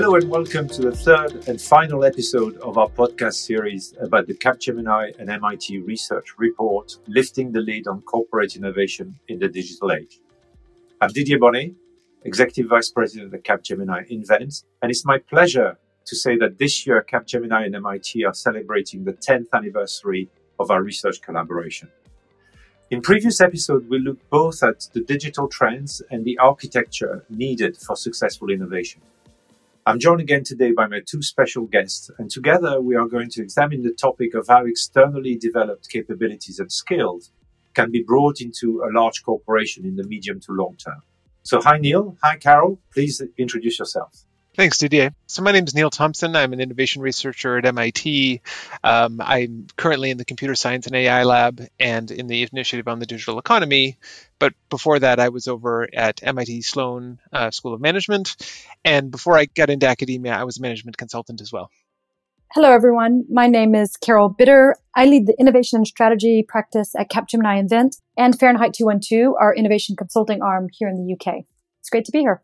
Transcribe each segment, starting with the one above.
Hello and welcome to the third and final episode of our podcast series about the Capgemini and MIT research report, Lifting the Lid on Corporate Innovation in the Digital Age. I'm Didier Bonnet, Executive Vice President at Capgemini Invent, and it's my pleasure to say that this year Capgemini and MIT are celebrating the 10th anniversary of our research collaboration. In previous episodes, we looked both at the digital trends and the architecture needed for successful innovation. I'm joined again today by my two special guests, and together we are going to examine the topic of how externally developed capabilities and skills can be brought into a large corporation in the medium to long term. So, hi Neil, hi Carol, please introduce yourself. Thanks, Didier. So my name is Neil Thompson. I'm an innovation researcher at MIT. Um, I'm currently in the computer science and AI lab and in the initiative on the digital economy. But before that, I was over at MIT Sloan uh, School of Management. And before I got into academia, I was a management consultant as well. Hello, everyone. My name is Carol Bitter. I lead the innovation and strategy practice at Capgemini Invent and Fahrenheit 212, our innovation consulting arm here in the UK. It's great to be here.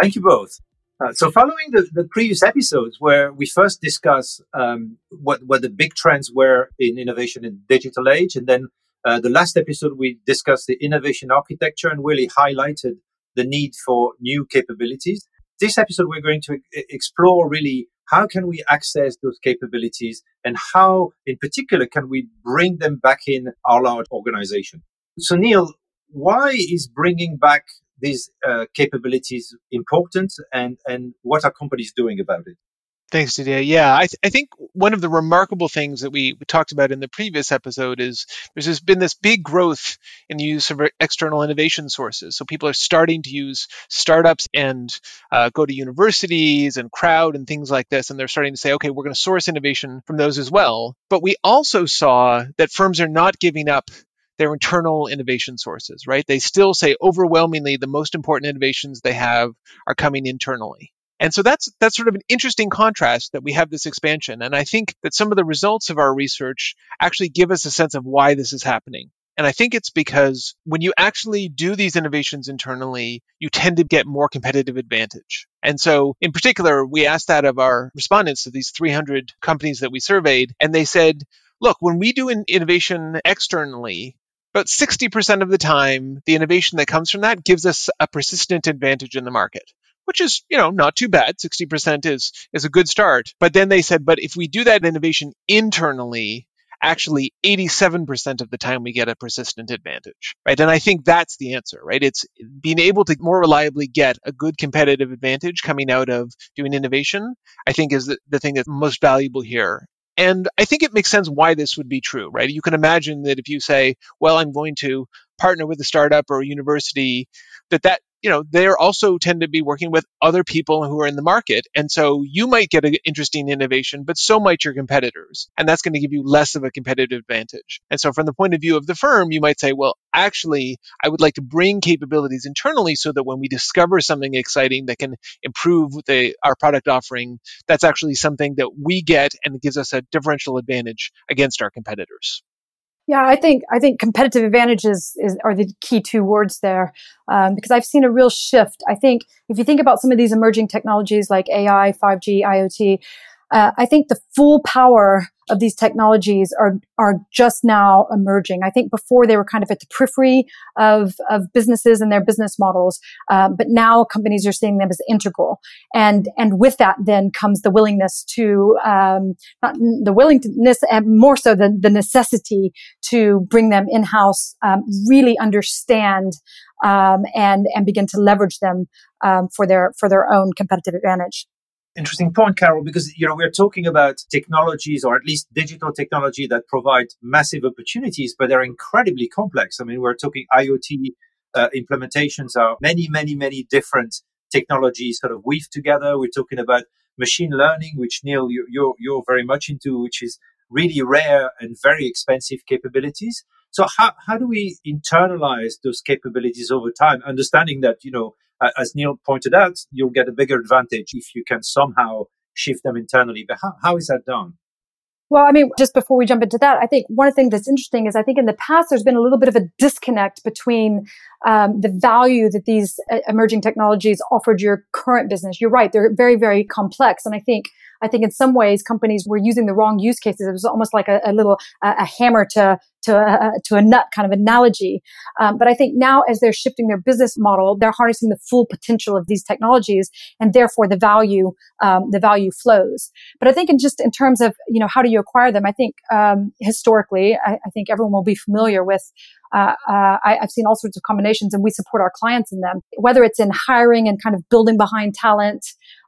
Thank you both. Uh, so, following the, the previous episodes where we first discussed um, what, what the big trends were in innovation in digital age, and then uh, the last episode we discussed the innovation architecture and really highlighted the need for new capabilities. This episode, we're going to explore really how can we access those capabilities and how, in particular, can we bring them back in our large organization. So, Neil, why is bringing back these uh, capabilities important and, and what are companies doing about it? Thanks, Didier. Yeah, I, th- I, think one of the remarkable things that we, talked about in the previous episode is there's just been this big growth in the use of external innovation sources. So people are starting to use startups and uh, go to universities and crowd and things like this, and they're starting to say, okay, we're going to source innovation from those as well. But we also saw that firms are not giving up their internal innovation sources, right? They still say overwhelmingly the most important innovations they have are coming internally. And so that's that's sort of an interesting contrast that we have this expansion. And I think that some of the results of our research actually give us a sense of why this is happening. And I think it's because when you actually do these innovations internally, you tend to get more competitive advantage. And so, in particular, we asked that of our respondents of these 300 companies that we surveyed, and they said, look, when we do innovation externally, about 60% of the time, the innovation that comes from that gives us a persistent advantage in the market which is, you know, not too bad. 60% is, is a good start. But then they said, but if we do that innovation internally, actually 87% of the time we get a persistent advantage, right? And I think that's the answer, right? It's being able to more reliably get a good competitive advantage coming out of doing innovation, I think is the, the thing that's most valuable here. And I think it makes sense why this would be true, right? You can imagine that if you say, well, I'm going to partner with a startup or a university, that that you know they also tend to be working with other people who are in the market. And so you might get an interesting innovation but so might your competitors. And that's going to give you less of a competitive advantage. And so from the point of view of the firm you might say well actually i would like to bring capabilities internally so that when we discover something exciting that can improve the, our product offering that's actually something that we get and gives us a differential advantage against our competitors yeah, I think I think competitive advantages is, are the key two words there um, because I've seen a real shift. I think if you think about some of these emerging technologies like AI, 5G, IoT, uh, I think the full power of these technologies are are just now emerging. I think before they were kind of at the periphery of of businesses and their business models, uh, but now companies are seeing them as integral. And and with that, then comes the willingness to um, not the willingness, and more so the the necessity to bring them in house, um, really understand um, and and begin to leverage them um, for their for their own competitive advantage interesting point, Carol, because you know we're talking about technologies or at least digital technology that provide massive opportunities, but they're incredibly complex. I mean, we're talking IoT uh, implementations are many, many, many different technologies sort of weave together. We're talking about machine learning, which Neil you, you're you're very much into, which is really rare and very expensive capabilities. So how, how do we internalize those capabilities over time, understanding that, you know, as Neil pointed out, you'll get a bigger advantage if you can somehow shift them internally. But how, how is that done? Well, I mean, just before we jump into that, I think one of the things that's interesting is I think in the past there's been a little bit of a disconnect between um, the value that these uh, emerging technologies offered your current business. You're right; they're very, very complex, and I think I think in some ways companies were using the wrong use cases. It was almost like a, a little uh, a hammer to to a, to a nut kind of analogy. Um, but I think now as they're shifting their business model, they're harnessing the full potential of these technologies, and therefore the value um, the value flows. But I think in just in terms of you know how do you acquire them, I think um, historically, I, I, think everyone will be familiar with. Uh, uh, I, have seen all sorts of combinations, and we support our clients in them. Whether it's in hiring and kind of building behind talent,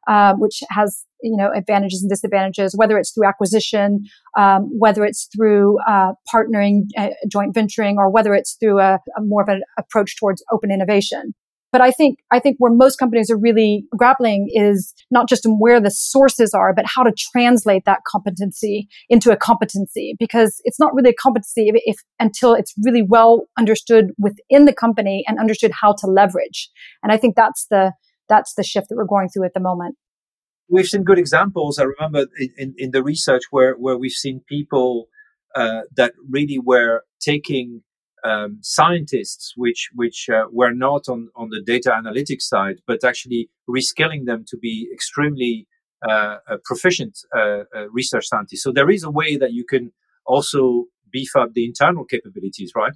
um, which has you know advantages and disadvantages. Whether it's through acquisition, um, whether it's through uh, partnering, uh, joint venturing, or whether it's through a, a more of an approach towards open innovation. But I think, I think where most companies are really grappling is not just in where the sources are, but how to translate that competency into a competency because it's not really a competency if, if until it's really well understood within the company and understood how to leverage. And I think that's the, that's the shift that we're going through at the moment. We've seen good examples. I remember in, in the research where, where we've seen people uh, that really were taking um, scientists, which which uh, were not on on the data analytics side, but actually reskilling them to be extremely uh, proficient uh, uh, research scientists. So there is a way that you can also beef up the internal capabilities, right?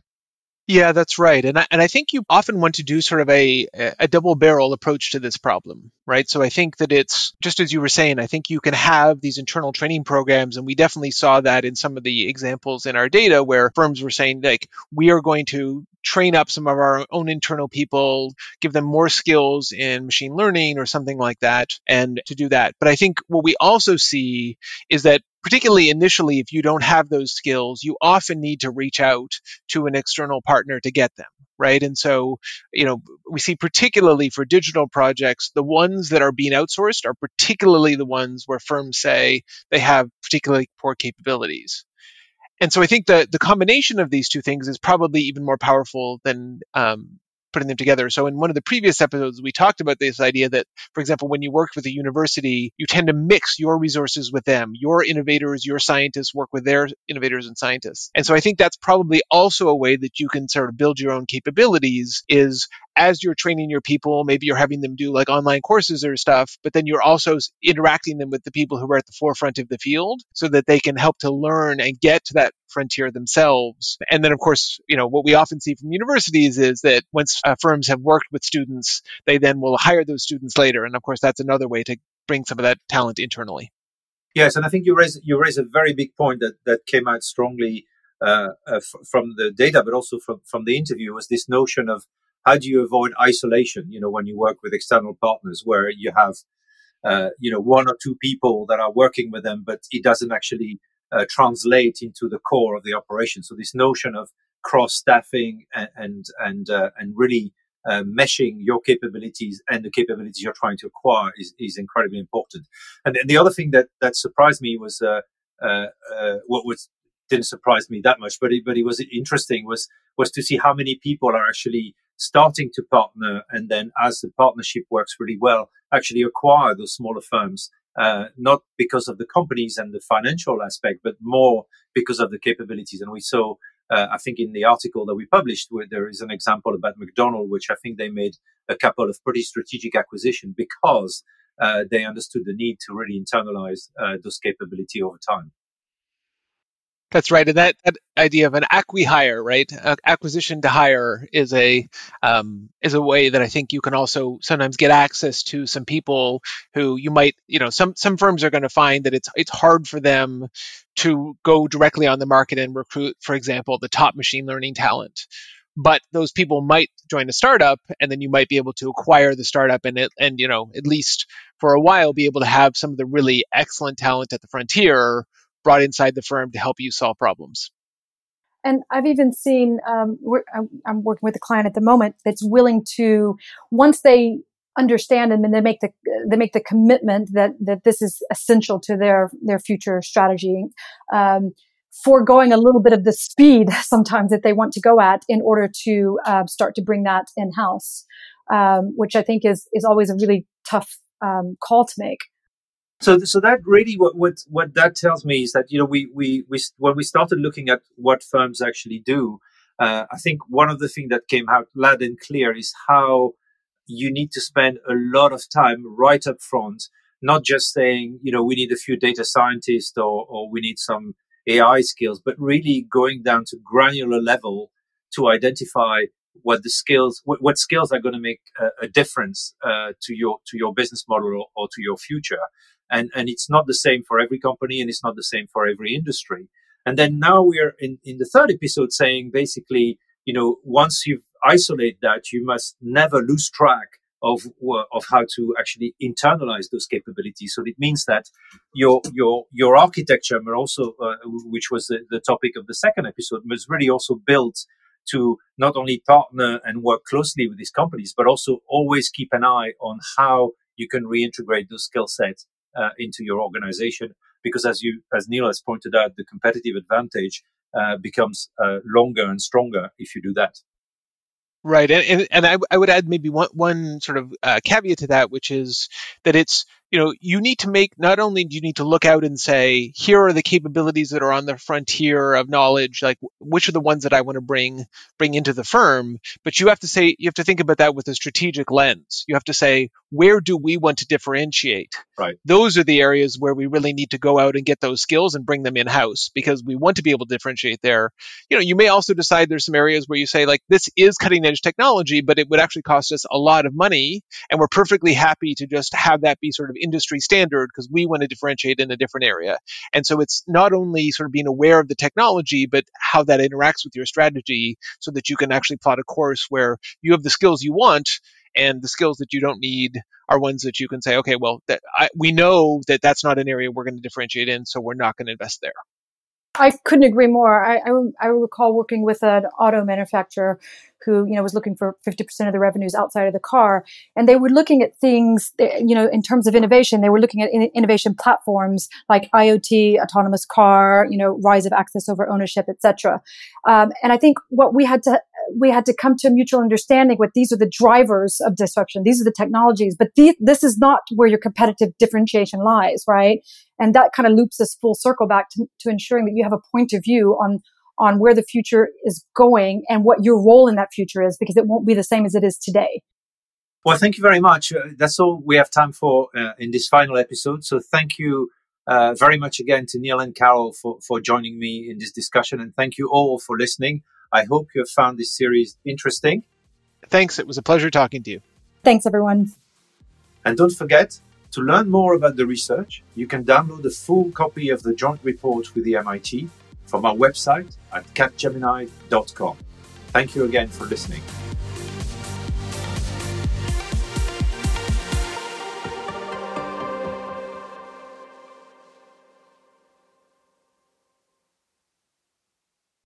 Yeah, that's right. And I, and I think you often want to do sort of a, a double barrel approach to this problem, right? So I think that it's just as you were saying, I think you can have these internal training programs. And we definitely saw that in some of the examples in our data where firms were saying, like, we are going to train up some of our own internal people, give them more skills in machine learning or something like that, and to do that. But I think what we also see is that particularly initially, if you don't have those skills, you often need to reach out to an external partner to get them. Right. And so, you know, we see particularly for digital projects, the ones that are being outsourced are particularly the ones where firms say they have particularly poor capabilities. And so I think the, the combination of these two things is probably even more powerful than um, putting them together. So in one of the previous episodes, we talked about this idea that, for example, when you work with a university, you tend to mix your resources with them. Your innovators, your scientists work with their innovators and scientists. And so I think that's probably also a way that you can sort of build your own capabilities is as you're training your people, maybe you're having them do like online courses or stuff, but then you're also interacting them with the people who are at the forefront of the field so that they can help to learn and get to that frontier themselves. And then, of course, you know, what we often see from universities is that once uh, firms have worked with students, they then will hire those students later. And of course, that's another way to bring some of that talent internally. Yes, and I think you raise you raise a very big point that that came out strongly uh, uh, f- from the data, but also from from the interview was this notion of how do you avoid isolation? You know, when you work with external partners, where you have, uh, you know, one or two people that are working with them, but it doesn't actually uh, translate into the core of the operation. So this notion of cross staffing and and and, uh, and really uh, meshing your capabilities and the capabilities you're trying to acquire is, is incredibly important. And the other thing that that surprised me was uh, uh, what was didn't surprise me that much, but it, but it was interesting was was to see how many people are actually starting to partner and then as the partnership works really well, actually acquire those smaller firms. Uh, not because of the companies and the financial aspect, but more because of the capabilities. And we saw, uh, I think, in the article that we published, where there is an example about McDonald, which I think they made a couple of pretty strategic acquisition because uh, they understood the need to really internalize uh, those capability over time. That's right, and that, that idea of an acqui-hire, right? acquisition to hire is a um, is a way that I think you can also sometimes get access to some people who you might, you know, some some firms are going to find that it's it's hard for them to go directly on the market and recruit, for example, the top machine learning talent. But those people might join a startup, and then you might be able to acquire the startup, and it, and you know, at least for a while, be able to have some of the really excellent talent at the frontier brought inside the firm to help you solve problems. And I've even seen, um, I'm working with a client at the moment that's willing to, once they understand and then they make the they make the commitment that that this is essential to their their future strategy. Um, foregoing a little bit of the speed sometimes that they want to go at in order to uh, start to bring that in house, um, which I think is is always a really tough um, call to make. So, so that really what, what what that tells me is that you know we we we when we started looking at what firms actually do, uh, I think one of the things that came out loud and clear is how you need to spend a lot of time right up front, not just saying you know we need a few data scientists or or we need some AI skills, but really going down to granular level to identify what the skills, what, what skills are going to make a, a difference uh, to your to your business model or, or, to your future. And and it's not the same for every company, and it's not the same for every industry. And then now we're in in the third episode saying basically, you know, once you isolate that, you must never lose track of of how to actually internalize those capabilities. So it means that your your your architecture, but also uh, which was the, the topic of the second episode, was really also built to not only partner and work closely with these companies, but also always keep an eye on how you can reintegrate those skill sets uh, into your organization. Because as you, as Neil has pointed out, the competitive advantage uh, becomes uh, longer and stronger if you do that. Right, and and, and I, I would add maybe one one sort of uh, caveat to that, which is that it's you know, you need to make, not only do you need to look out and say, here are the capabilities that are on the frontier of knowledge, like which are the ones that I want to bring, bring into the firm, but you have to say, you have to think about that with a strategic lens. You have to say, where do we want to differentiate? Right. Those are the areas where we really need to go out and get those skills and bring them in house because we want to be able to differentiate there. You know, you may also decide there's some areas where you say, like, this is cutting edge technology, but it would actually cost us a lot of money. And we're perfectly happy to just have that be sort of industry standard because we want to differentiate in a different area. And so it's not only sort of being aware of the technology, but how that interacts with your strategy so that you can actually plot a course where you have the skills you want and the skills that you don't need are ones that you can say, okay, well, that, I, we know that that's not an area we're going to differentiate in, so we're not going to invest there. I couldn't agree more. I, I, I, recall working with an auto manufacturer who, you know, was looking for 50% of the revenues outside of the car. And they were looking at things, eh, you know, in terms of innovation, they were looking at in- innovation platforms like IoT, autonomous car, you know, rise of access over ownership, etc. Um, and I think what we had to, we had to come to a mutual understanding with these are the drivers of disruption. These are the technologies, but this is not where your competitive differentiation lies, right? And that kind of loops us full circle back to, to ensuring that you have a point of view on on where the future is going and what your role in that future is, because it won't be the same as it is today. Well, thank you very much. Uh, that's all we have time for uh, in this final episode. So thank you uh, very much again to Neil and Carol for, for joining me in this discussion. And thank you all for listening. I hope you have found this series interesting. Thanks. It was a pleasure talking to you. Thanks, everyone. And don't forget, to learn more about the research, you can download a full copy of the joint report with the MIT from our website at capgemini.com. Thank you again for listening.